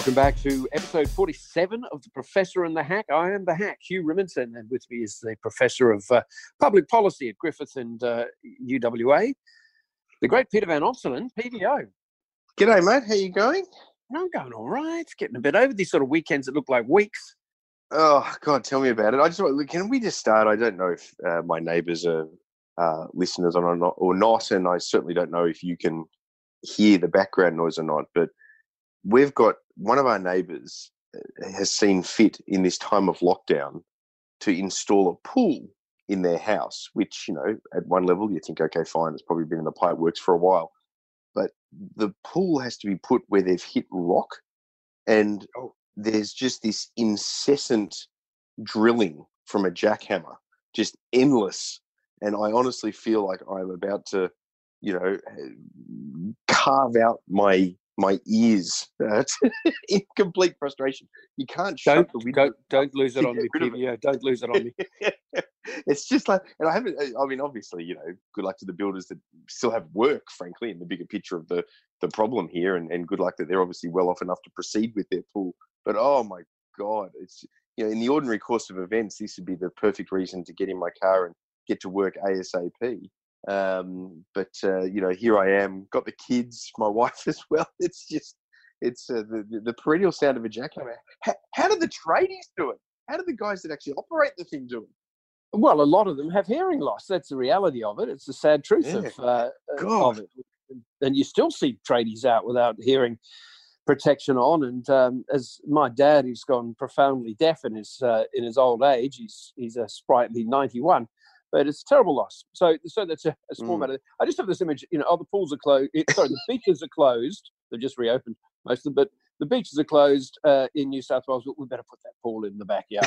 Welcome back to episode 47 of The Professor and the Hack. I am the Hack, Hugh Riminson, and with me is the Professor of uh, Public Policy at Griffith and uh, UWA, the great Peter Van Onselen, PVO. G'day, mate. How you going? I'm going all right. It's getting a bit over these sort of weekends that look like weeks. Oh, God, tell me about it. I just want, can we just start? I don't know if uh, my neighbours are uh, listeners or not, or not, and I certainly don't know if you can hear the background noise or not, but we've got one of our neighbours uh, has seen fit in this time of lockdown to install a pool in their house, which, you know, at one level you think, okay, fine, it's probably been in the pipe works for a while. But the pool has to be put where they've hit rock. And oh. there's just this incessant drilling from a jackhammer, just endless. And I honestly feel like I'm about to, you know, carve out my my ears in complete frustration. You can't don't go, don't lose it on me, Yeah, don't lose it on me. it's just like, and I haven't. I mean, obviously, you know, good luck to the builders that still have work. Frankly, in the bigger picture of the the problem here, and, and good luck that they're obviously well off enough to proceed with their pool. But oh my god, it's you know, in the ordinary course of events, this would be the perfect reason to get in my car and get to work asap. Um, but uh, you know, here I am, got the kids, my wife as well. It's just, it's uh, the the perennial sound of a jackhammer. How, how do the tradies do it? How do the guys that actually operate the thing do it? Well, a lot of them have hearing loss. That's the reality of it. It's the sad truth yeah. of, uh, of it. And you still see tradies out without hearing protection on. And um, as my dad, who's gone profoundly deaf in his uh, in his old age, he's he's a sprightly ninety one but it's a terrible loss. So, so that's a, a small mm. matter. I just have this image, you know, oh, the pools are closed. Sorry, the beaches are closed. They've just reopened most of them, but the beaches are closed uh, in New South Wales. We better put that pool in the backyard.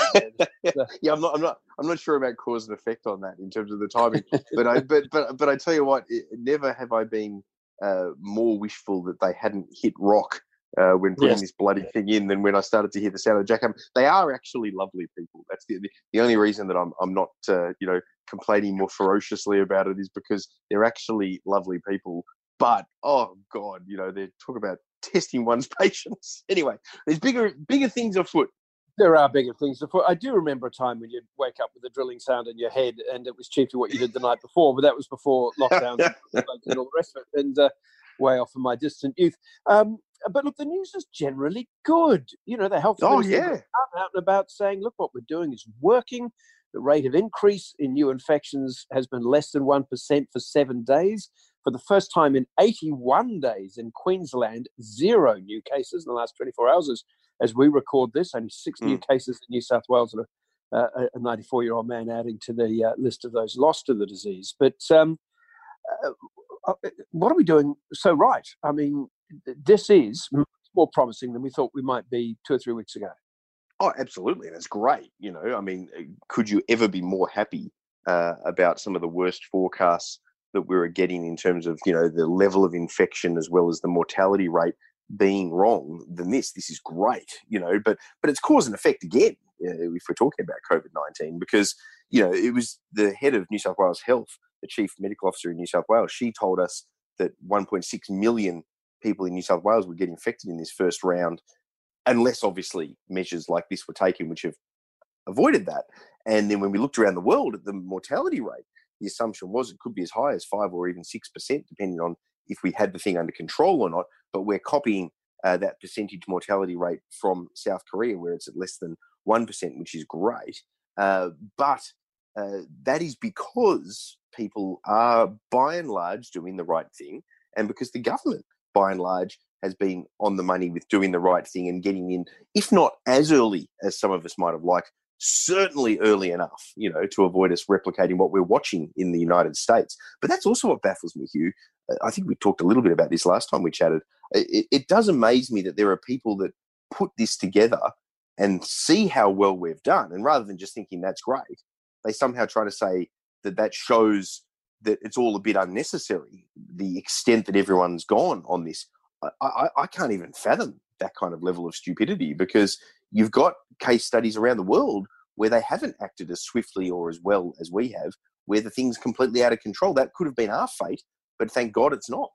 yeah, I'm not, I'm not, I'm not sure about cause and effect on that in terms of the timing. but I, but, but, but I tell you what, it, never have I been uh, more wishful that they hadn't hit rock uh, when putting yes. this bloody thing in than when I started to hear the sound of the jackhammer. They are actually lovely people. That's the the, only reason that I'm I'm not uh, you know complaining more ferociously about it is because they're actually lovely people. But oh god, you know they talk about testing one's patience. Anyway, there's bigger bigger things afoot. There are bigger things afoot. I do remember a time when you'd wake up with a drilling sound in your head, and it was chiefly what you did the night before. But that was before lockdown and all the rest of it. And uh, way off in my distant youth. Um, but look, the news is generally good. You know, the health oh yeah out and about saying, look, what we're doing is working. The rate of increase in new infections has been less than one percent for seven days. For the first time in 81 days in Queensland, zero new cases in the last 24 hours. As, as we record this, only six mm. new cases in New South Wales and a, a 94 year old man adding to the uh, list of those lost to the disease. But um, uh, uh, what are we doing so right? I mean, this is more promising than we thought we might be two or three weeks ago. Oh, absolutely, and it's great. You know, I mean, uh, could you ever be more happy uh, about some of the worst forecasts that we were getting in terms of you know the level of infection as well as the mortality rate being wrong than this? This is great, you know, but but it's cause and effect again if we're talking about COVID nineteen because you know it was the head of New South Wales Health the chief medical officer in New South Wales, she told us that 1.6 million people in New South Wales would get infected in this first round, unless obviously measures like this were taken, which have avoided that. And then when we looked around the world at the mortality rate, the assumption was it could be as high as five or even six percent, depending on if we had the thing under control or not. But we're copying uh, that percentage mortality rate from South Korea, where it's at less than one percent, which is great. Uh, but uh, that is because people are by and large doing the right thing, and because the government, by and large, has been on the money with doing the right thing and getting in, if not as early as some of us might have liked, certainly early enough, you know, to avoid us replicating what we're watching in the United States. But that's also what baffles me, Hugh. Uh, I think we talked a little bit about this last time we chatted. It, it does amaze me that there are people that put this together and see how well we've done, and rather than just thinking that's great, they somehow try to say that that shows that it's all a bit unnecessary. The extent that everyone's gone on this, I, I, I can't even fathom that kind of level of stupidity because you've got case studies around the world where they haven't acted as swiftly or as well as we have, where the thing's completely out of control. That could have been our fate, but thank God it's not.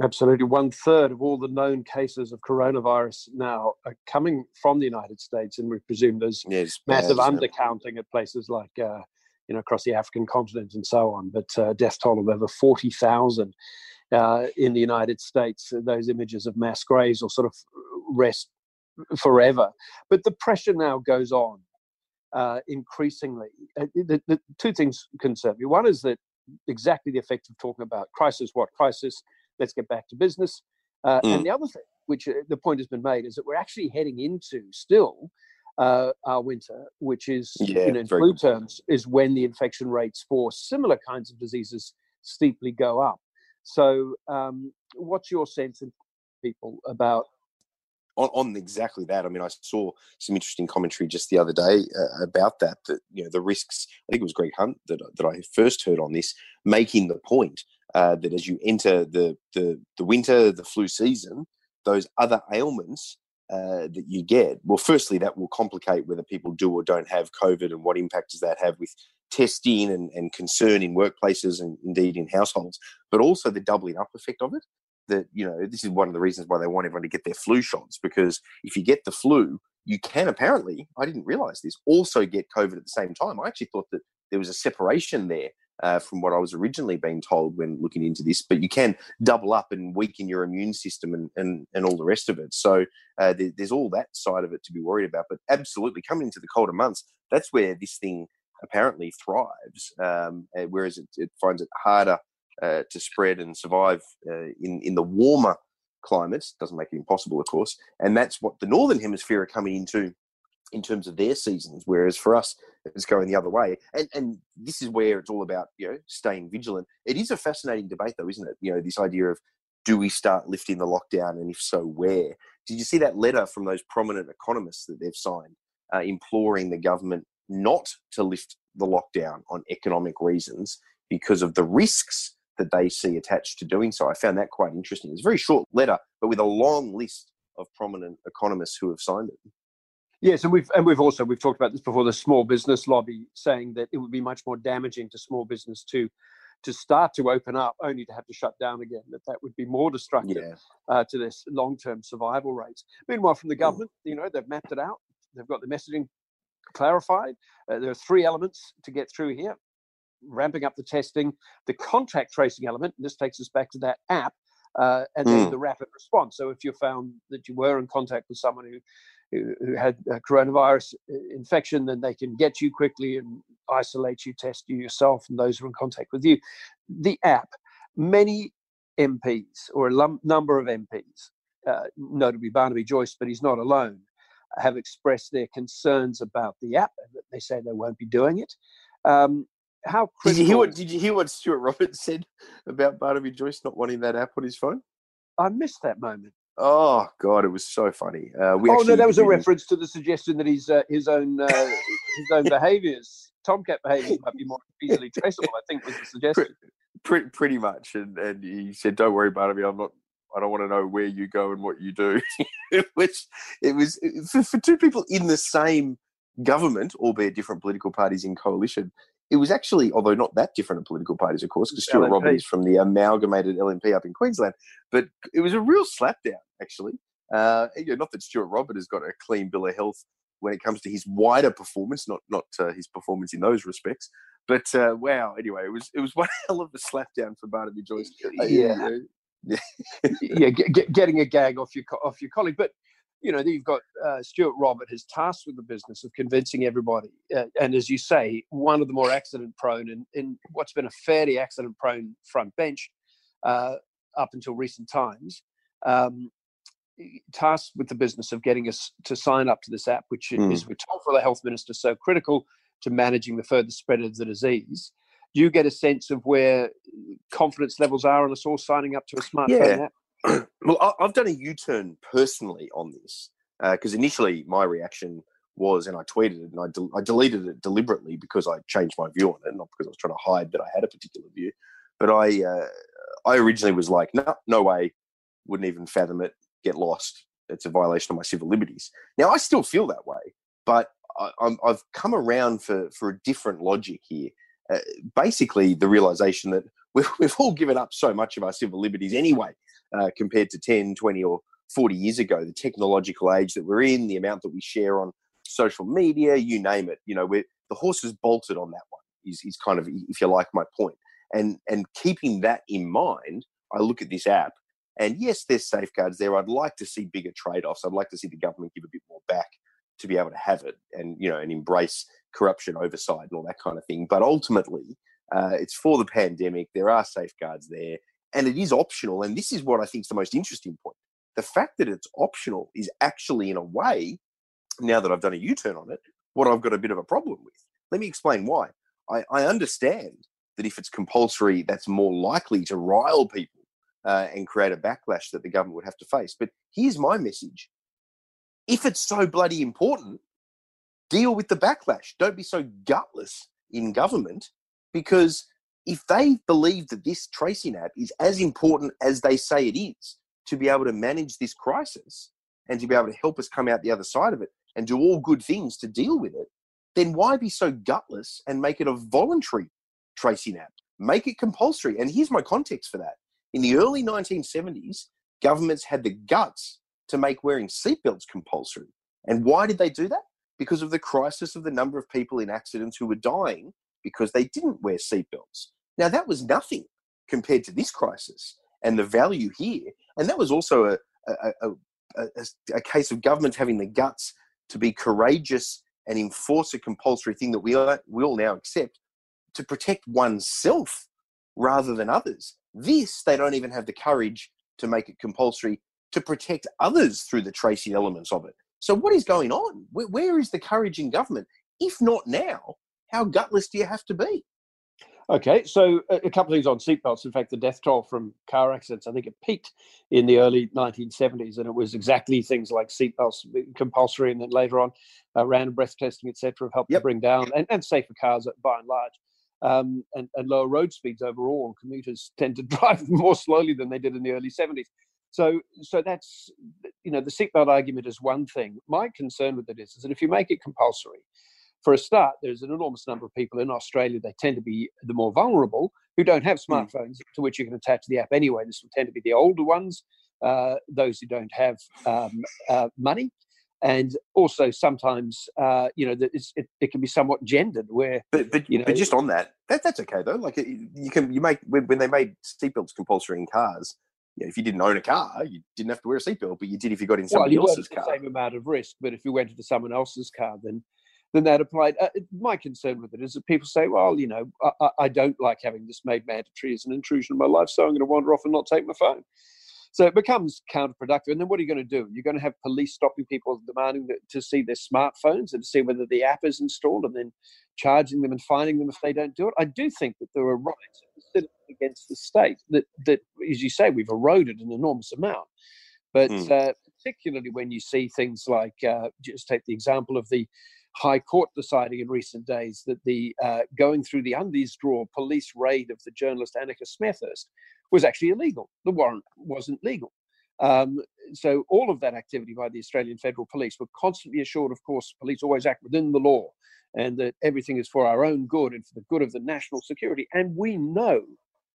Absolutely. One third of all the known cases of coronavirus now are coming from the United States, and we presume there's yes, massive undercounting at places like, uh, you know, across the African continent and so on. But uh, death toll of over 40,000 uh, in the United States. Those images of mass graves will sort of rest forever. But the pressure now goes on uh, increasingly. Uh, the, the two things concern me. One is that exactly the effect of talking about crisis, what crisis, let's get back to business. Uh, mm. And the other thing, which uh, the point has been made, is that we're actually heading into still uh, our winter, which is, yeah, you know, in flu good. terms, is when the infection rates for similar kinds of diseases steeply go up. So, um, what's your sense of people about on, on, exactly that. I mean, I saw some interesting commentary just the other day uh, about that. That you know the risks. I think it was Greg Hunt that that I first heard on this, making the point uh, that as you enter the, the the winter, the flu season, those other ailments uh, that you get. Well, firstly, that will complicate whether people do or don't have COVID, and what impact does that have with testing and, and concern in workplaces and indeed in households, but also the doubling up effect of it that you know this is one of the reasons why they want everyone to get their flu shots because if you get the flu you can apparently i didn't realize this also get covid at the same time i actually thought that there was a separation there uh, from what i was originally being told when looking into this but you can double up and weaken your immune system and and, and all the rest of it so uh, there, there's all that side of it to be worried about but absolutely coming into the colder months that's where this thing apparently thrives um, whereas it, it finds it harder uh, to spread and survive uh, in in the warmer climates. Doesn't make it impossible, of course, and that's what the northern hemisphere are coming into in terms of their seasons. Whereas for us, it's going the other way. And and this is where it's all about you know staying vigilant. It is a fascinating debate, though, isn't it? You know, this idea of do we start lifting the lockdown, and if so, where? Did you see that letter from those prominent economists that they've signed, uh, imploring the government not to lift the lockdown on economic reasons because of the risks that they see attached to doing so. I found that quite interesting. It's a very short letter, but with a long list of prominent economists who have signed it. Yes, and we've and we've also we've talked about this before. The small business lobby saying that it would be much more damaging to small business to to start to open up, only to have to shut down again. That that would be more destructive yeah. uh, to this long term survival rates. Meanwhile, from the mm. government, you know, they've mapped it out. They've got the messaging clarified. Uh, there are three elements to get through here ramping up the testing, the contact tracing element, and this takes us back to that app, uh, and then mm. the rapid response. So if you found that you were in contact with someone who who, had a coronavirus uh, infection, then they can get you quickly and isolate you, test you yourself, and those who are in contact with you. The app, many MPs or a lum- number of MPs, uh, notably Barnaby Joyce, but he's not alone, have expressed their concerns about the app. They say they won't be doing it. Um, how critical. Did you hear what? Did you hear what Stuart Roberts said about Barnaby Joyce not wanting that app on his phone? I missed that moment. Oh God, it was so funny. Uh, we oh no, that was a reference to the suggestion that his uh, his own uh, his own behaviours, tomcat behaviours, might be more easily traceable. I think was the suggestion. Pretty, pretty much, and and he said, "Don't worry, Barnaby. I'm not I don't want to know where you go and what you do. Which it was for, for, two people in the same government, albeit different political parties in coalition it was actually, although not that different in political parties, of course, because Stuart LNP. is from the amalgamated LNP up in Queensland, but it was a real slapdown, actually. Uh, you know, not that Stuart Robert has got a clean bill of health when it comes to his wider performance, not not uh, his performance in those respects. But uh, wow, anyway, it was it was one hell of a slapdown for Barnaby Joyce. Uh, yeah, yeah, yeah get, getting a gag off your off your colleague, but you know, you've got uh, Stuart Robert is tasked with the business of convincing everybody. Uh, and as you say, one of the more accident prone and in what's been a fairly accident prone front bench uh, up until recent times, um, tasked with the business of getting us to sign up to this app, which mm. is, we're told for the health minister, so critical to managing the further spread of the disease. Do you get a sense of where confidence levels are on us all signing up to a smartphone yeah. app? well, I've done a U turn personally on this because uh, initially my reaction was, and I tweeted it and I, I, deleted it deliberately because I changed my view on it, not because I was trying to hide that I had a particular view. But I, uh, I originally was like, no, no way, wouldn't even fathom it, get lost. It's a violation of my civil liberties. Now I still feel that way, but I, have come around for for a different logic here. Uh, basically, the realization that we've, we've all given up so much of our civil liberties anyway uh, compared to 10, 20, or 40 years ago. The technological age that we're in, the amount that we share on social media, you name it. You know, we're, the horse is bolted on that one. Is, is kind of, if you like, my point. And and keeping that in mind, I look at this app, and yes, there's safeguards there. I'd like to see bigger trade-offs. I'd like to see the government give a bit more back to be able to have it, and you know, and embrace corruption oversight and all that kind of thing. But ultimately, uh, it's for the pandemic. There are safeguards there, and it is optional. And this is what I think is the most interesting point. The fact that it's optional is actually, in a way, now that I've done a U turn on it, what I've got a bit of a problem with. Let me explain why. I, I understand that if it's compulsory, that's more likely to rile people uh, and create a backlash that the government would have to face. But here's my message if it's so bloody important, deal with the backlash. Don't be so gutless in government because if they believe that this tracing app is as important as they say it is to be able to manage this crisis and to be able to help us come out the other side of it and do all good things to deal with it, then why be so gutless and make it a voluntary tracing app? Make it compulsory. And here's my context for that. In the early 1970s, governments had the guts to make wearing seatbelts compulsory. And why did they do that? Because of the crisis of the number of people in accidents who were dying because they didn't wear seatbelts. Now, that was nothing compared to this crisis and the value here. And that was also a, a, a, a, case of governments having the guts to be courageous and enforce a compulsory thing that we, we all now accept to protect oneself rather than others. This, they don't even have the courage to make it compulsory to protect others through the tracing elements of it. So, what is going on? where, where is the courage in government? If not now, how gutless do you have to be? Okay, so a couple of things on seatbelts. In fact, the death toll from car accidents, I think it peaked in the early 1970s, and it was exactly things like seatbelts compulsory, and then later on, uh, random breath testing, etc., have helped yep. to bring down and, and safer cars by and large, um, and, and lower road speeds overall. Commuters tend to drive more slowly than they did in the early 70s. So, so that's you know the seatbelt argument is one thing. My concern with it is, is that if you make it compulsory, for a start, there's an enormous number of people in Australia. They tend to be the more vulnerable who don't have hmm. smartphones mm. to which you can attach the app anyway. This will tend to be the older ones, uh, those who don't have um, uh, money. And also sometimes, uh, you know, it, it, can be somewhat gendered. Where, but but, you know, but just on that, that, that's okay though. Like you can you make when, when they made seatbelts compulsory in cars, you know, if you didn't own a car, you didn't have to wear a seatbelt, but you did if you got in somebody well, else's car. Same amount of risk, but if you went into someone else's car, then then that applied. Uh, my concern with it is that people say, well, you know, I, I, don't like having this made mandatory as an intrusion in my life, so I'm going to wander off and not take my phone. So it becomes counterproductive. And then what are you going to do? You're going to have police stopping people demanding to see their smartphones and to see whether the app is installed and then charging them and fining them if they don't do it. I do think that there are rights against the state that, that, as you say, we've eroded an enormous amount. But mm. uh, particularly when you see things like, uh, just take the example of the High Court deciding in recent days that the uh, going through the undies drawer police raid of the journalist Annika Smethurst was actually illegal. The warrant wasn't legal. Um, so all of that activity by the Australian Federal Police were constantly assured, of course, police always act within the law and that everything is for our own good and for the good of the national security. And we know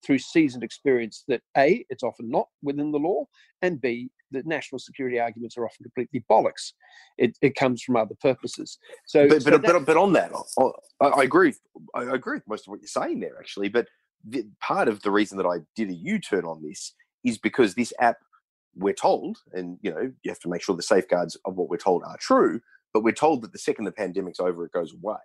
through seasoned experience that A, it's often not within the law, and B, the national security arguments are often completely bollocks. It, it comes from other purposes. So, but so but, but, but, on that, I, I, agree. I agree with most of what you're saying there, actually. But the, part of the reason that I did a U-turn on this is because this app, we're told, and you know, you have to make sure the safeguards of what we're told are true. But we're told that the second the pandemic's over, it goes away,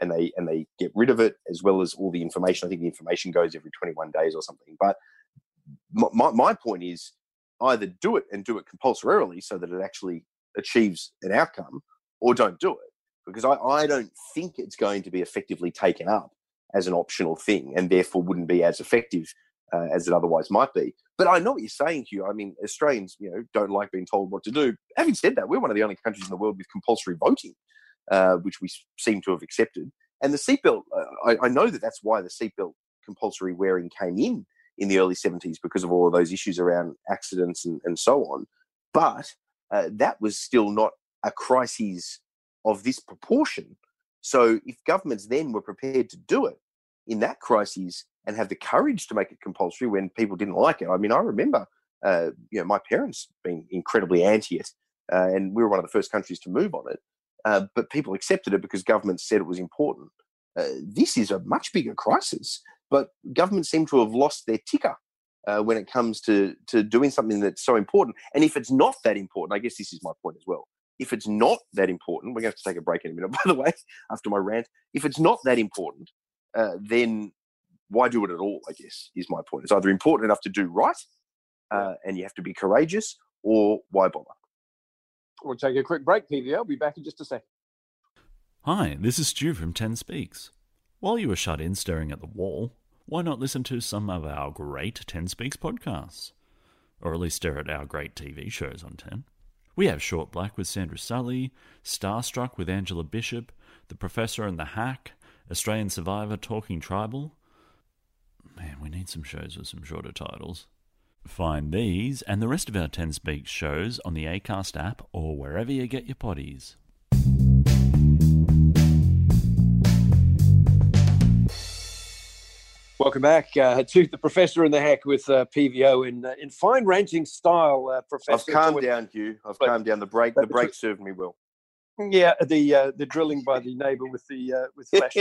and they and they get rid of it as well as all the information. I think the information goes every 21 days or something. But my, my point is either do it and do it compulsorily so that it actually achieves an outcome or don't do it because I, I don't think it's going to be effectively taken up as an optional thing and therefore wouldn't be as effective uh, as it otherwise might be. But I know what you're saying, Hugh. I mean, Australians, you know, don't like being told what to do. Having said that, we're one of the only countries in the world with compulsory voting, uh, which we seem to have accepted. And the seatbelt, uh, I, I know that that's why the seatbelt compulsory wearing came in in the early 70s because of all of those issues around accidents and, and so on. But uh, that was still not a crisis of this proportion. So if governments then were prepared to do it in that crisis and have the courage to make it compulsory when people didn't like it, I mean, I remember Uh, you know, my parents being incredibly anti it, uh, and we were one of the first countries to move on it. Uh, but people accepted it because governments said it was important. Uh, this is a much bigger crisis, but governments seem to have lost their ticker uh, when it comes to to doing something that's so important. And if it's not that important, I guess this is my point as well. If it's not that important, we're going to have to take a break in a minute. By the way, after my rant, if it's not that important, uh, then why do it at all? I guess is my point. It's either important enough to do right, uh, and you have to be courageous, or why bother? We'll take a quick break, PV. I'll be back in just a second. Hi, this is Stu from 10 Speaks. While you were shut in staring at the wall, why not listen to some of our great 10 Speaks podcasts? Or at least stare at our great TV shows on 10. We have Short Black with Sandra Sully, Starstruck with Angela Bishop, The Professor and the Hack, Australian Survivor Talking Tribal. Man, we need some shows with some shorter titles. Find these and the rest of our 10 Speaks shows on the ACAST app or wherever you get your potties. Welcome back uh, to the Professor and the Hack with uh, PVO in uh, in fine ranting style, uh, Professor. I've calmed down, Hugh. I've but, calmed down. The break, the break served me well. Yeah, the uh, the drilling by the neighbour with the uh, with flash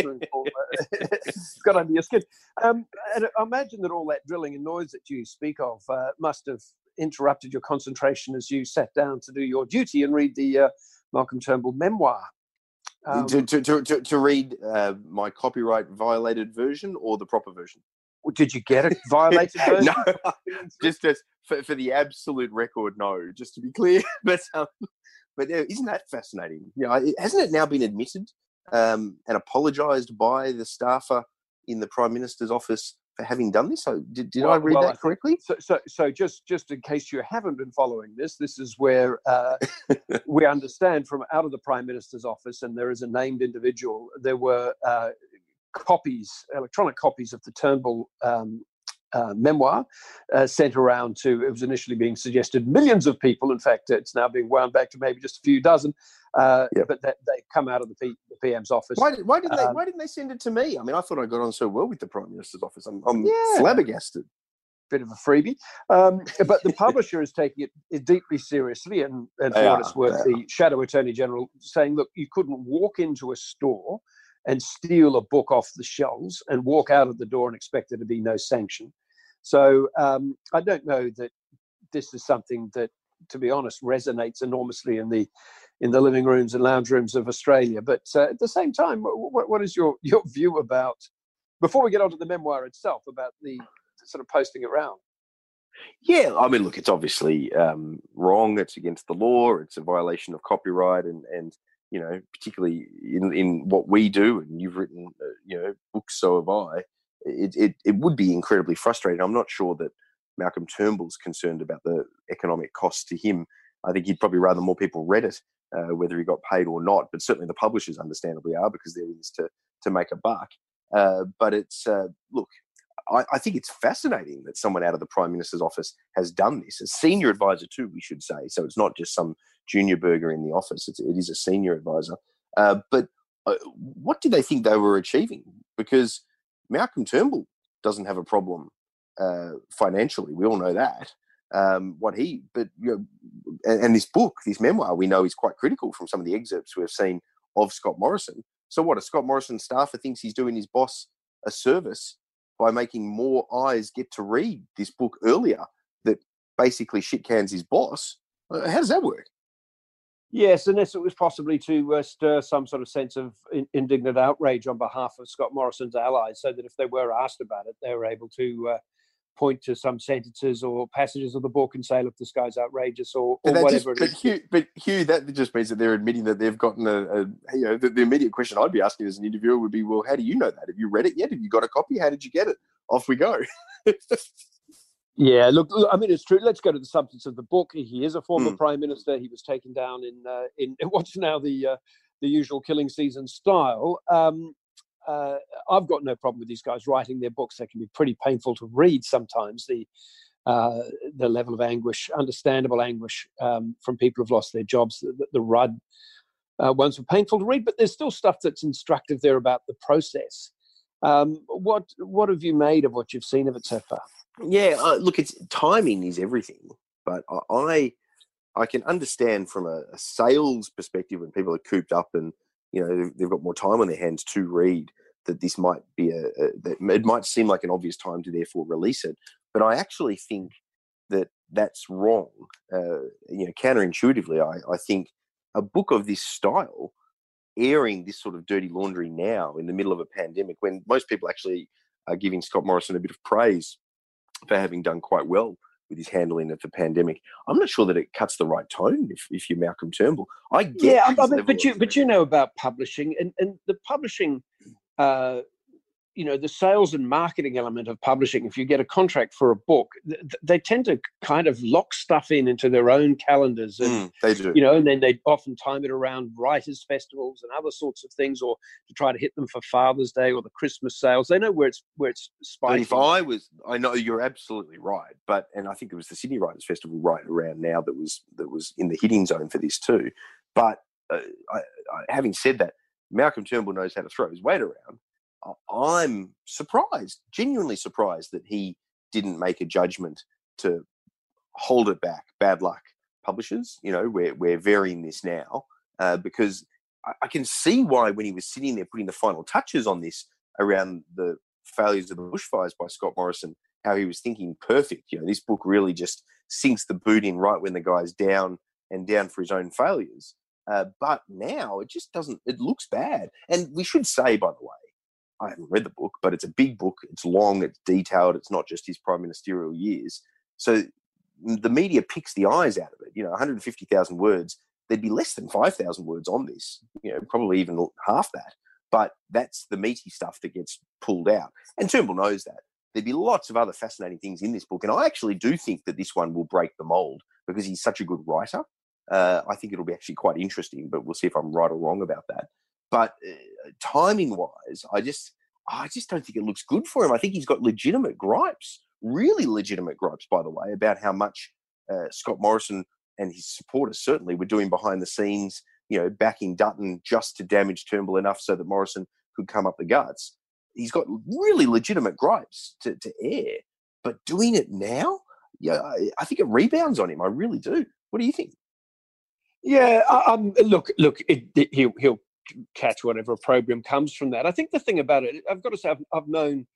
got under your skin. Um, and I imagine that all that drilling and noise that you speak of must have interrupted your concentration as you sat down to do your duty and read the Malcolm Turnbull memoir. Um, to, to, to, to, read uh, my copyright violated version or the proper version? Did you get a violated version? no, just as, for, for the absolute record, no, just to be clear. but um, but isn't that fascinating? You know, hasn't it now been admitted um, and apologised by the staffer in the Prime Minister's office for having done this. So did, did well, I read well, that correctly? So, so, so just just in case you haven't been following this, this is where uh, we understand from out of the Prime Minister's office, and there is a named individual. There were uh, copies, electronic copies of the Turnbull um, uh, memoir uh, sent around to, it was initially being suggested millions of people. In fact, it's now being wound back to maybe just a few dozen. Uh, yep. But that, they come out of the, P, the PM's office. Why, why didn't um, they? Why didn't they send it to me? I mean, I thought I got on so well with the Prime Minister's office. I'm, I'm yeah. flabbergasted. Bit of a freebie, um, but the publisher is taking it deeply seriously, and, and for what it's worth, the Shadow Attorney General saying, "Look, you couldn't walk into a store and steal a book off the shelves and walk out of the door and expect there to be no sanction." So um, I don't know that this is something that, to be honest, resonates enormously in the in the living rooms and lounge rooms of Australia. But uh, at the same time, what, what is your your view about before we get on to the memoir itself about the sort of posting around? Yeah, I mean, look, it's obviously um, wrong. It's against the law. It's a violation of copyright, and and you know, particularly in in what we do, and you've written, uh, you know, books. So have I it, it, it would be incredibly frustrating. I'm not sure that Malcolm Turnbull's concerned about the economic cost to him. I think he'd probably rather more people read it, uh, whether he got paid or not. But certainly the publishers, understandably, are because they're in this to to make a buck. Uh, but it's uh, look, I, I, think it's fascinating that someone out of the Prime Minister's office has done this. A senior advisor too, we should say. So it's not just some junior burger in the office. It's, it is a senior advisor. Uh, but uh, what did they think they were achieving? Because Malcolm Turnbull doesn't have a problem uh, financially. We all know that. Um, what he, but you know, and, and, this book, this memoir, we know is quite critical from some of the excerpts we've seen of Scott Morrison. So, what a Scott Morrison staffer thinks he's doing his boss a service by making more eyes get to read this book earlier that basically shit cans his boss. How does that work? Yes, unless it was possibly to uh, stir some sort of sense of in- indignant outrage on behalf of Scott Morrison's allies, so that if they were asked about it, they were able to uh, point to some sentences or passages of the book and say, "Look, this guy's outrageous," or, or whatever. Just, but Hugh, but Hugh, that just means that they're admitting that they've gotten a, a you know, the, the, immediate question I'd be asking as an interviewer would be, "Well, how do you know that? Have you read it yet? Have you got a copy? How did you get it?" Off we go. Yeah, look, I mean, it's true. Let's go to the substance of the book. He is a former mm. prime minister. He was taken down in uh, in, in, what's now the uh, the usual killing season style. Um, uh, I've got no problem with these guys writing their books. They can be pretty painful to read sometimes. The uh, the level of anguish, understandable anguish um, from people who've lost their jobs. The, the Rudd uh, ones were painful to read, but there's still stuff that's instructive there about the process. Um, what what have you made of what you've seen of it so far? Yeah, uh, look, it's timing is everything, but I I can understand from a, a, sales perspective when people are cooped up and you know they've got more time on their hands to read that this might be a, a that it might seem like an obvious time to therefore release it, but I actually think that that's wrong. Uh, you know, counterintuitively, I, I think a book of this style airing this sort of dirty laundry now in the middle of a pandemic when most people actually are giving Scott Morrison a bit of praise for having done quite well with his handling of the pandemic. I'm not sure that it cuts the right tone if, if you're Malcolm Turnbull. I get yeah, I mean, but you but you know about publishing and, and the publishing uh, you know the sales and marketing element of publishing if you get a contract for a book they tend to kind of lock stuff in into their own calendars and mm, they do. you know and then they often time it around writers festivals and other sorts of things or to try to hit them for father's day or the christmas sales they know where it's where it's spiking. if i was i know you're absolutely right but and i think it was the sydney writers festival right around now that was that was in the hitting zone for this too but uh, I, I, having said that malcolm turnbull knows how to throw his weight around I'm surprised, genuinely surprised that he didn't make a judgment to hold it back. Bad luck, publishers. You know, we're we're varying this now uh, because I, I, can see why when he was sitting there putting the final touches on this around the failures of the bushfires by Scott Morrison, how he was thinking perfect. You know, this book really just sinks the boot in right when the guy's down and down for his own failures. Uh, but now it just doesn't. It looks bad, and we should say, by the way, I haven't read the book, but it's a big book. It's long, it's detailed. It's not just his prime ministerial years. So the media picks the eyes out of it. You know, 150,000 words. There'd be less than 5,000 words on this. You know, probably even half that. But that's the meaty stuff that gets pulled out. And Turnbull knows that. There'd be lots of other fascinating things in this book. And I actually do think that this one will break the mold because he's such a good writer. Uh, I think it'll be actually quite interesting, but we'll see if I'm right or wrong about that. But uh, timing wise, I just I just don't think it looks good for him. I think he's got legitimate gripes, really legitimate gripes, by the way, about how much uh, Scott Morrison and his supporters certainly were doing behind the scenes, you know, backing Dutton just to damage Turnbull enough so that Morrison could come up the guts. He's got really legitimate gripes to, to air, but doing it now, yeah, I, I think it rebounds on him. I really do. What do you think? Yeah, um, look, look, it, it, he'll he'll catch whatever opprobrium comes from that. I think the thing about it, I've got to say, I've, I've known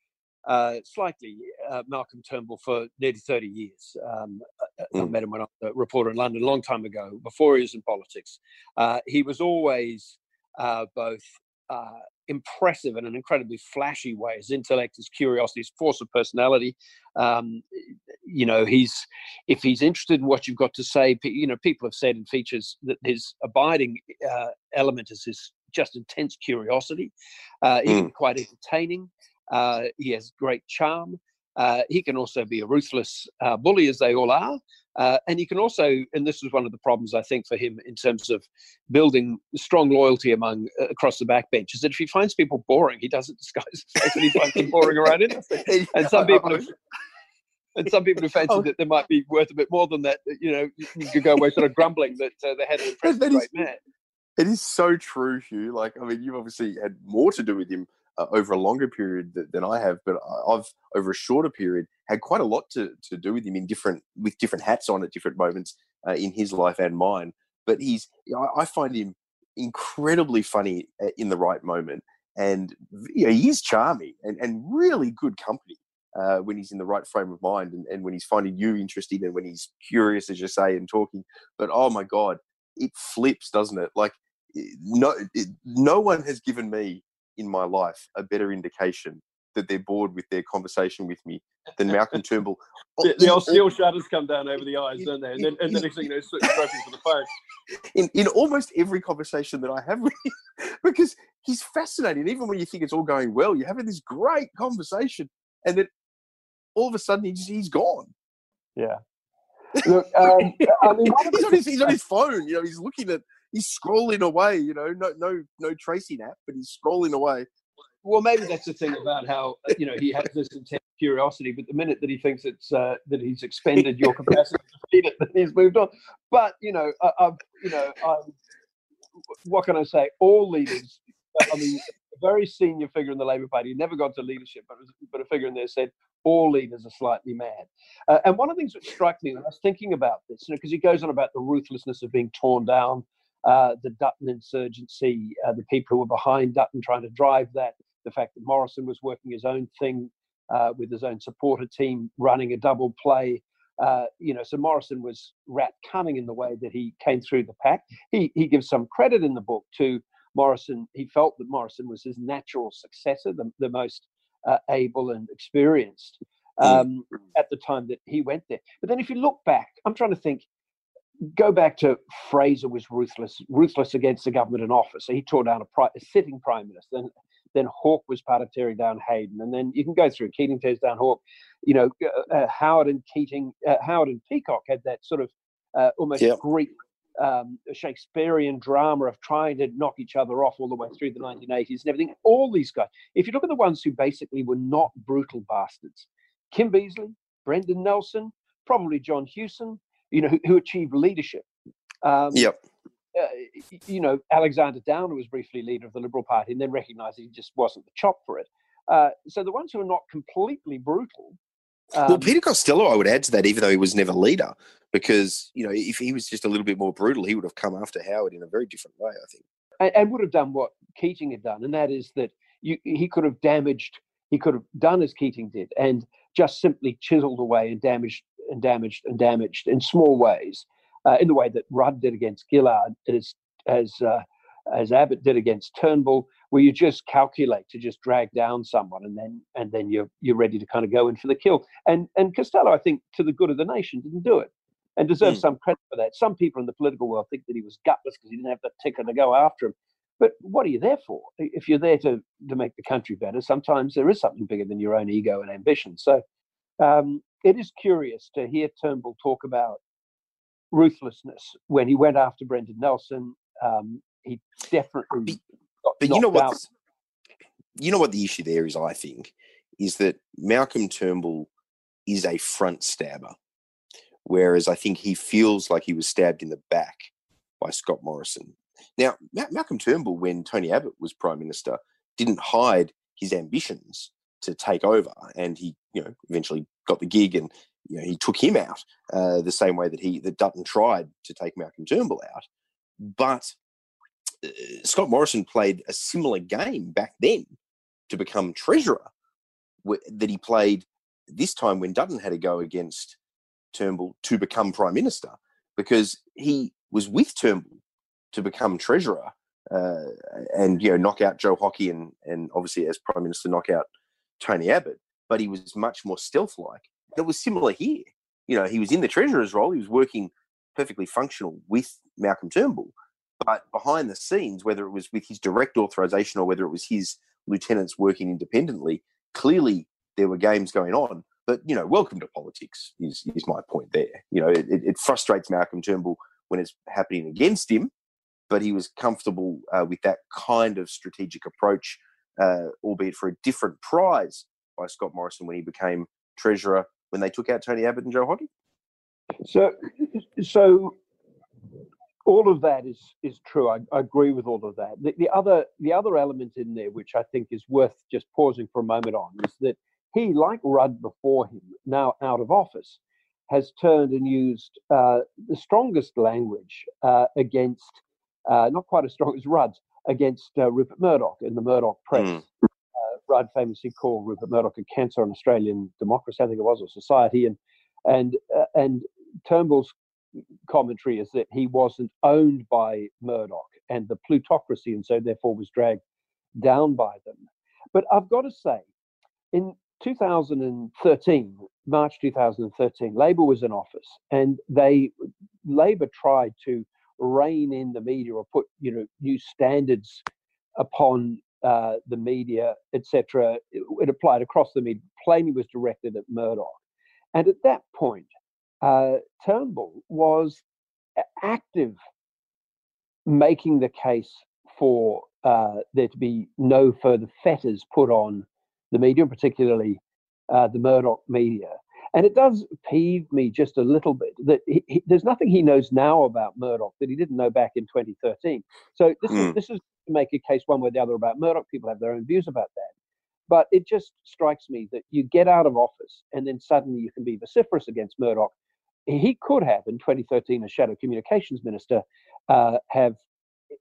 uh, slightly uh, Malcolm Turnbull for nearly 30 years. Um, mm. I met him when I was a reporter in London a long time ago, before he was in politics. Uh, he was always uh, both uh, impressive in an incredibly flashy way. His intellect, his curiosity, his force of personality. Um, you know, he's if he's interested in what you've got to say. You know, people have said in features that his abiding uh, element is his just intense curiosity. Uh, he mm. can quite entertaining. Uh, he has great charm. Uh, he can also be a ruthless uh, bully, as they all are. Uh, and he can also, and this was one of the problems I think for him in terms of building strong loyalty among uh, across the backbench, is that if he finds people boring, he doesn't disguise fact that he finds them boring around interesting. And some people have, and some people who fancy oh. that they might be worth a bit more than that, you know, you could go away sort of grumbling that uh, they had an impressive great man. It is so true, Hugh. Like, I mean, you've obviously had more to do with him uh, over a longer period th- than I have, but I've over a shorter period had quite a lot to, to do with him in different with different hats on at different moments uh, in his life and mine. But he's I, I find him incredibly funny uh, in the right moment, and you know, he is charming and, and really good company. Uh, when he's in the right frame of mind and, and when he's finding you interesting and when he's curious, as you say, and talking. But oh my God, it flips, doesn't it? Like no, no one has given me in my life a better indication that they're bored with their conversation with me than Malcolm Turnbull. the, the old steel shutters come down over the eyes, don't they? And then, and the next thing you know, trophies for the face. In, in almost every conversation that I have with him, because he's fascinating. Even when you think it's all going well, you're having this great conversation, and then all of a sudden he's, he's gone. Yeah. Look, um, I mean, he's, on his, he's on his phone. You know, he's looking at he's scrolling away. You know, no no no tracing app, but he's scrolling away. Well, maybe that's the thing about how uh, you know he has this intense curiosity, but the minute that he thinks it's uh, that he's expended your capacity to feed it, then he's moved on. But you know, I, have you know, I'm, what can I say? All leaders. I mean, a very senior figure in the Labour Party. Never got to leadership, but, was, but a figure in there said, all leaders are slightly mad. Uh, and one of the things that struck me when I was thinking about this, you know, because he goes on about the ruthlessness of being torn down, uh, the Dutton insurgency, uh, the people who were behind Dutton trying to drive that, the fact that Morrison was working his own thing uh, with his own supporter team, running a double play. Uh, you know, so Morrison was rat cunning in the way that he came through the pack. He he gives some credit in the book to Morrison. He felt that Morrison was his natural successor, the, the most uh, able and experienced mm. um, at the time that he went there. But then, if you look back, I'm trying to think. Go back to Fraser was ruthless, ruthless against the government in office. So he tore down a, pri- a sitting prime minister. Then, then Hawke was part of tearing down Hayden, and then you can go through Keating tears down Hawke. You know, uh, uh, Howard and Keating, uh, Howard and Peacock had that sort of uh, almost yep. Greek um, Shakespearean drama of trying to knock each other off all the way through the 1980s and everything. All these guys, if you look at the ones who basically were not brutal bastards, Kim Beazley, Brendan Nelson, probably John Hewson, you know, who, who achieved leadership. Um, yep. Uh, you know, Alexander Downer was briefly leader of the Liberal Party and then recognized he just wasn't the chop for it. Uh, so the ones who are not completely brutal. Um, well, Peter Costello, I would add to that, even though he was never leader, because you know if he was just a little bit more brutal, he would have come after Howard in a very different way. I think, and, and would have done what Keating had done, and that is that you, he could have damaged, he could have done as Keating did, and just simply chiseled away and damaged and damaged and damaged in small ways, uh, in the way that Rudd did against Gillard, as as uh, as Abbott did against Turnbull, where you just calculate to just drag down someone and then and then you're you're ready to kind of go in for the kill. And and Costello, I think, to the good of the nation, didn't do it and deserves mm. some credit for that. Some people in the political world think that he was gutless because he didn't have the ticker to go after him. But what are you there for? If you're there to, to make the country better, sometimes there is something bigger than your own ego and ambition. So um, it is curious to hear Turnbull talk about ruthlessness when he went after Brendan Nelson. Um, he definitely. But, but you know what? You know what the issue there is. I think is that Malcolm Turnbull is a front stabber whereas I think he feels like he was stabbed in the back by Scott Morrison. Now, Malcolm Turnbull, when Tony Abbott was prime minister, didn't hide his ambitions to take over, and he, you know, eventually got the gig, and you know, he took him out uh, the same way that he that Dutton tried to take Malcolm Turnbull out. But uh, Scott Morrison played a similar game back then to become treasurer that he played this time when Dutton had to go against Turnbull to become prime minister because he was with Turnbull to become treasurer uh, and you know knock out Joe Hockey and and obviously as prime minister knock out Tony Abbott, but he was much more stealth like. It was similar here. You know, he was in the treasurer's role. He was working perfectly functional with Malcolm Turnbull, but behind the scenes, whether it was with his direct authorization or whether it was his lieutenants working independently, clearly there were games going on but you know, welcome to politics is is my point there. You know, it, it frustrates Malcolm Turnbull when it's happening against him, but he was comfortable uh, with that kind of strategic approach, uh, albeit for a different prize by Scott Morrison when he became treasurer when they took out Tony Abbott and Joe Hockey. So, so all of that is is true. I, I agree with all of that. The, the, other the other element in there, which I think is worth just pausing for a moment on, is that he, like Rudd before him, now out of office, has turned and used uh, the strongest language uh, against, uh, not quite as strong as Rudd's, against uh, Rupert Murdoch in the Murdoch press. Mm. Rudd famously called Rupert Murdoch a cancer on Australian democracy, I think it was, or society, and and uh, and Turnbull's commentary is that he wasn't owned by Murdoch and the plutocracy, and so therefore was dragged down by them. But I've got to say, in 2013, March 2013, Labor was in office, and they Labor tried to rein in the media or put you know new standards upon uh, the media, etc. It, it, applied across the media. Plainly was directed at Murdoch, and at that point, uh, Turnbull was active, making the case for uh, there to be no further fetters put on the media, particularly uh, the Murdoch media. And it does peeve me just a little bit that he, he, there's nothing he knows now about Murdoch that he didn't know back in 2013. So this mm. is this is to make a case one way or the other about Murdoch. People have their own views about that. But it just strikes me that you get out of office and then suddenly you can be vociferous against Murdoch. He could have, in 2013, as Shadow Communications Minister, uh, have,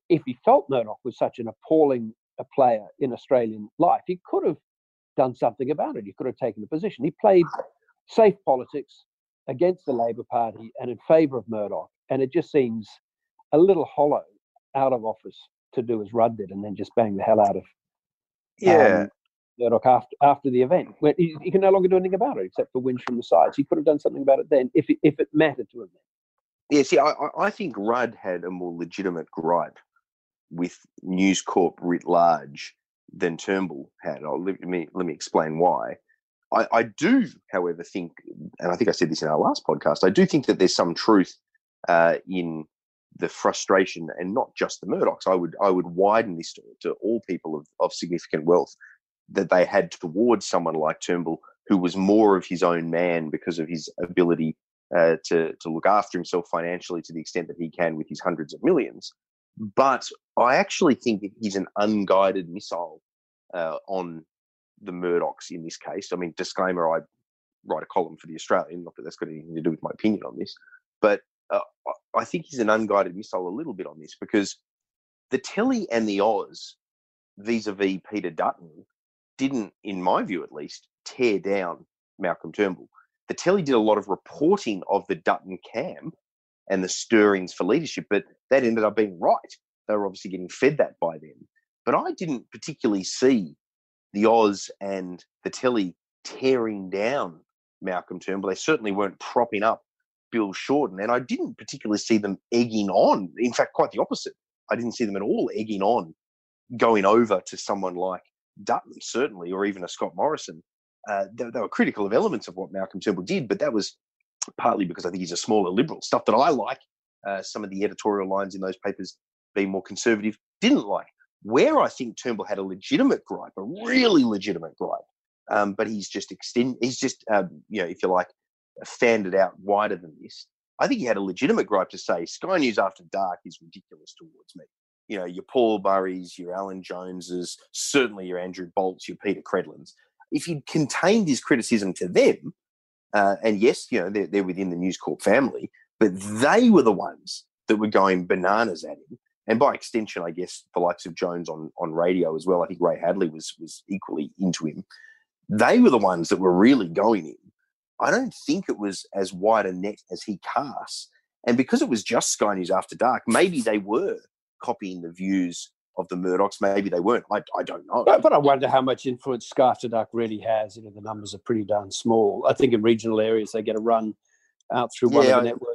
if he felt Murdoch was such an appalling a player in Australian life, he could have done something about it. He could have taken a position. He played safe politics against the Labor Party and in favour of Murdoch. And it just seems a little hollow out of office to do as Rudd did and then just bang the hell out of yeah. Um, Murdoch after after the event. He, he, can no longer do anything about it except for wins from the sides. He could have done something about it then if it, if it mattered to him. Yeah, see, I, I think Rudd had a more legitimate gripe with News Corp writ large than Turnbull had. I'll, let me let me explain why. I, I do, however, think, and I think I said this in our last podcast, I do think that there's some truth uh, in the frustration, and not just the Murdochs. I would I would widen this to, to all people of, of significant wealth that they had towards someone like Turnbull, who was more of his own man because of his ability uh, to to look after himself financially to the extent that he can with his hundreds of millions. But I actually think he's an unguided missile uh, on the Murdochs in this case. I mean, disclaimer: I write a column for the Australian. Not that that's got anything to do with my opinion on this, but uh, I think he's an unguided missile a little bit on this because the Telly and the Oz, vis-a-vis Peter Dutton, didn't, in my view at least, tear down Malcolm Turnbull. The Telly did a lot of reporting of the Dutton camp and the stirrings for leadership, but that ended up being right. They were obviously getting fed that by them. But I didn't particularly see the Oz and the Telly tearing down Malcolm Turnbull. They certainly weren't propping up Bill Shorten, and I didn't particularly see them egging on. In fact, quite the opposite. I didn't see them at all egging on, going over to someone like Dutton, certainly, or even a Scott Morrison. Uh, they, they, were critical of elements of what Malcolm Turnbull did, but that was partly because I think he's a smaller liberal. Stuff that I like, uh, some of the editorial lines in those papers being more conservative, didn't like. Where I think Turnbull had a legitimate gripe, a really legitimate gripe, um, but he's just extend, he's just, um, you know, if you like, fanned it out wider than this. I think he had a legitimate gripe to say Sky News After Dark is ridiculous towards me. You know, your Paul Murrays, your Alan Joneses, certainly your Andrew Bolts, your Peta Credlins. If he'd contained his criticism to them, uh, and yes, you know, they're, they're within the News Corp family, but they were the ones that were going bananas at him. And by extension, I guess the likes of Jones on, on radio as well. I think Ray Hadley was was equally into him. They were the ones that were really going in. I don't think it was as wide a net as he casts. And because it was just Sky News After Dark, maybe they were copying the views of the Murdochs. Maybe they weren't. I, I don't know. But, but, I wonder how much influence Sky After Dark really has. You know, the numbers are pretty darn small. I think in regional areas they get a run out through one yeah, of the I, networks,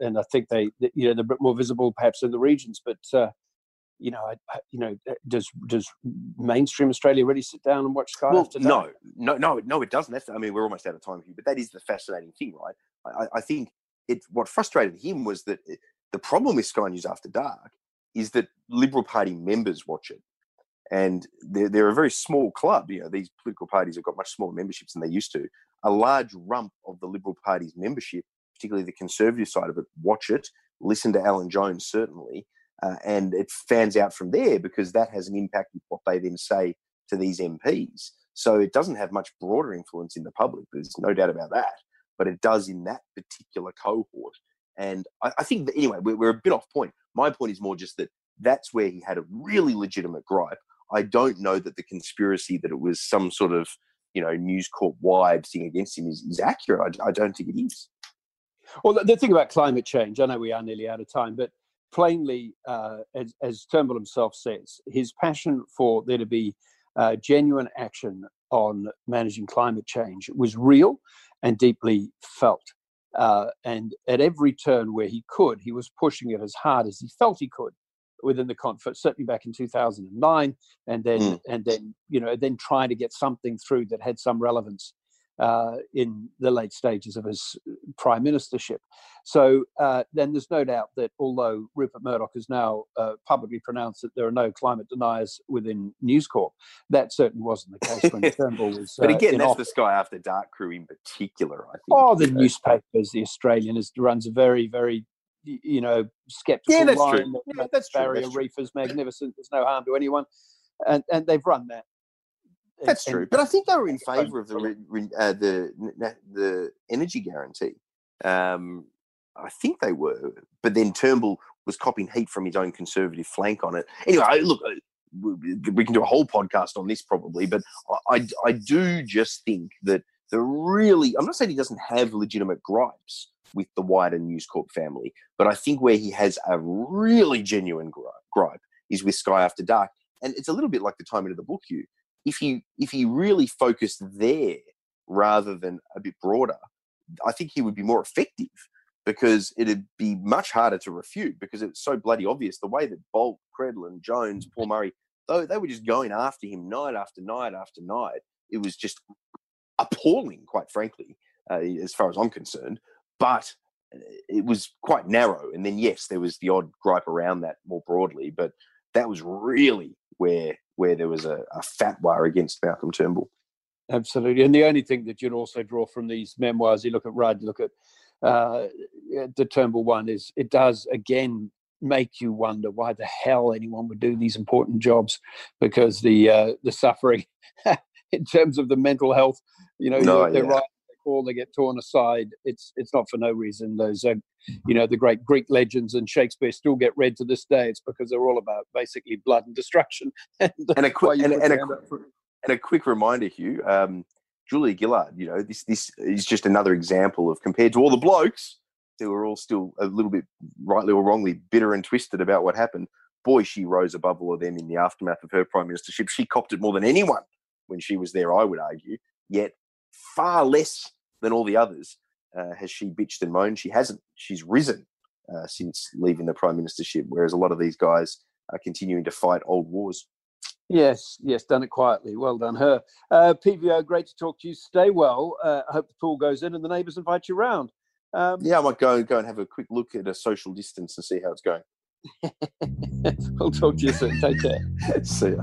and I think they, you know, they're a bit more visible perhaps in the regions. But uh, you know, I, you know, uh, does does mainstream Australia really sit down and watch Sky? Well, no, no, no, no, it doesn't. That's, I mean, we're almost out of time here, but that is the fascinating thing, right? I, I think it. What frustrated him was that it, the problem with Sky News After Dark is that Liberal Party members watch it, and they're, they're a very small club. You know, these political parties have got much smaller memberships than they used to. A large rump of the Liberal Party's membership, particularly the Conservative side of it, watch it, listen to Alan Jones certainly uh, and it fans out from there because that has an impact with what they then say to these MPs. So it doesn't have much broader influence in the public. There's no doubt about that. But it does in that particular cohort. And I, I think that, anyway, we're, we're a bit off point. My point is more just that that's where he had a really legitimate gripe. I don't know that the conspiracy that it was some sort of, you know, News Corp wide thing against him is, is accurate. I, I don't think it is. Well, the thing about climate change, I know we are nearly out of time, but plainly, uh, as, as, Turnbull himself says, his passion for there to be uh, genuine action on managing climate change was real and deeply felt. Uh, and at every turn where he could, he was pushing it as hard as he felt he could within the conference. Certainly back in 2009, and then mm. and then you know then trying to get something through that had some relevance uh, in the late stages of his prime ministership. So uh, then there's no doubt that although Rupert Murdoch has now uh, publicly pronounced that there are no climate deniers within News Corp, that certainly wasn't the case when Turnbull was. but uh, again, that's office. the Sky After Dark crew in particular. I think. Oh, the newspapers, the Australian is, runs a very, very, you know, skeptical Yeah, that's line. true. that- Yeah, that that's true, Barrier that's true. Reef is magnificent. There's no harm to anyone, and and they've run that. That's And- true, but I think they were in favour of the uh, the the energy guarantee. Um, I think they were, but then Turnbull was copying heat from his own conservative flank on it. Anyway, look, we we can do a whole podcast on this probably, but I, I, I do just think that the really, I'm not saying he doesn't have legitimate gripes with the wider News Corp family, but I think where he has a really genuine gripe, gripe is with Sky After Dark, and it's a little bit like the timing of the book. You, if he if he really focused there rather than a bit broader, I think he would be more effective because it'd be much harder to refute because it's so bloody obvious the way that Bolt, Credlin, Jones, Paul Murray, though they were just going after him night after night after night. It was just appalling, quite frankly, uh, as far as I'm concerned. But uh, it was quite narrow. And then yes, there was the odd gripe around that more broadly, but that was really where where there was a, a fat wire against Malcolm Turnbull. Absolutely. And the only thing that you'd also draw from these memoirs, you look at Rudd, you look at uh, the Turnbull one, is it does again make you wonder why the hell anyone would do these important jobs because the uh, the suffering in terms of the mental health, you know, No, they're yeah. right. Fall, they get torn aside. It's it's not for no reason. Those, uh, you know, the great Greek legends and Shakespeare still get read to this day. It's because they're all about basically blood and destruction. and, And a quick and, and a your hand quick up for- and a quick reminder, Hugh, um, Julia Gillard, you know, this this is just another example of compared to all the blokes who are all still a little bit rightly or wrongly bitter and twisted about what happened. Boy, she rose above all of them in the aftermath of her prime ministership. She copped it more than anyone when she was there, I would argue. Yet far less than all the others uh, has she bitched and moaned. She hasn't. She's risen uh, since leaving the prime ministership, whereas a lot of these guys are continuing to fight old wars. Yes, yes, done it quietly. Well done, her. Uh, PVO, great to talk to you. Stay well. Uh, I hope the pool goes in and the neighbours invite you round. Um, Yeah, I might go go and have a quick look at a social distance and see how it's going. we'll talk to you soon. Take care. See ya.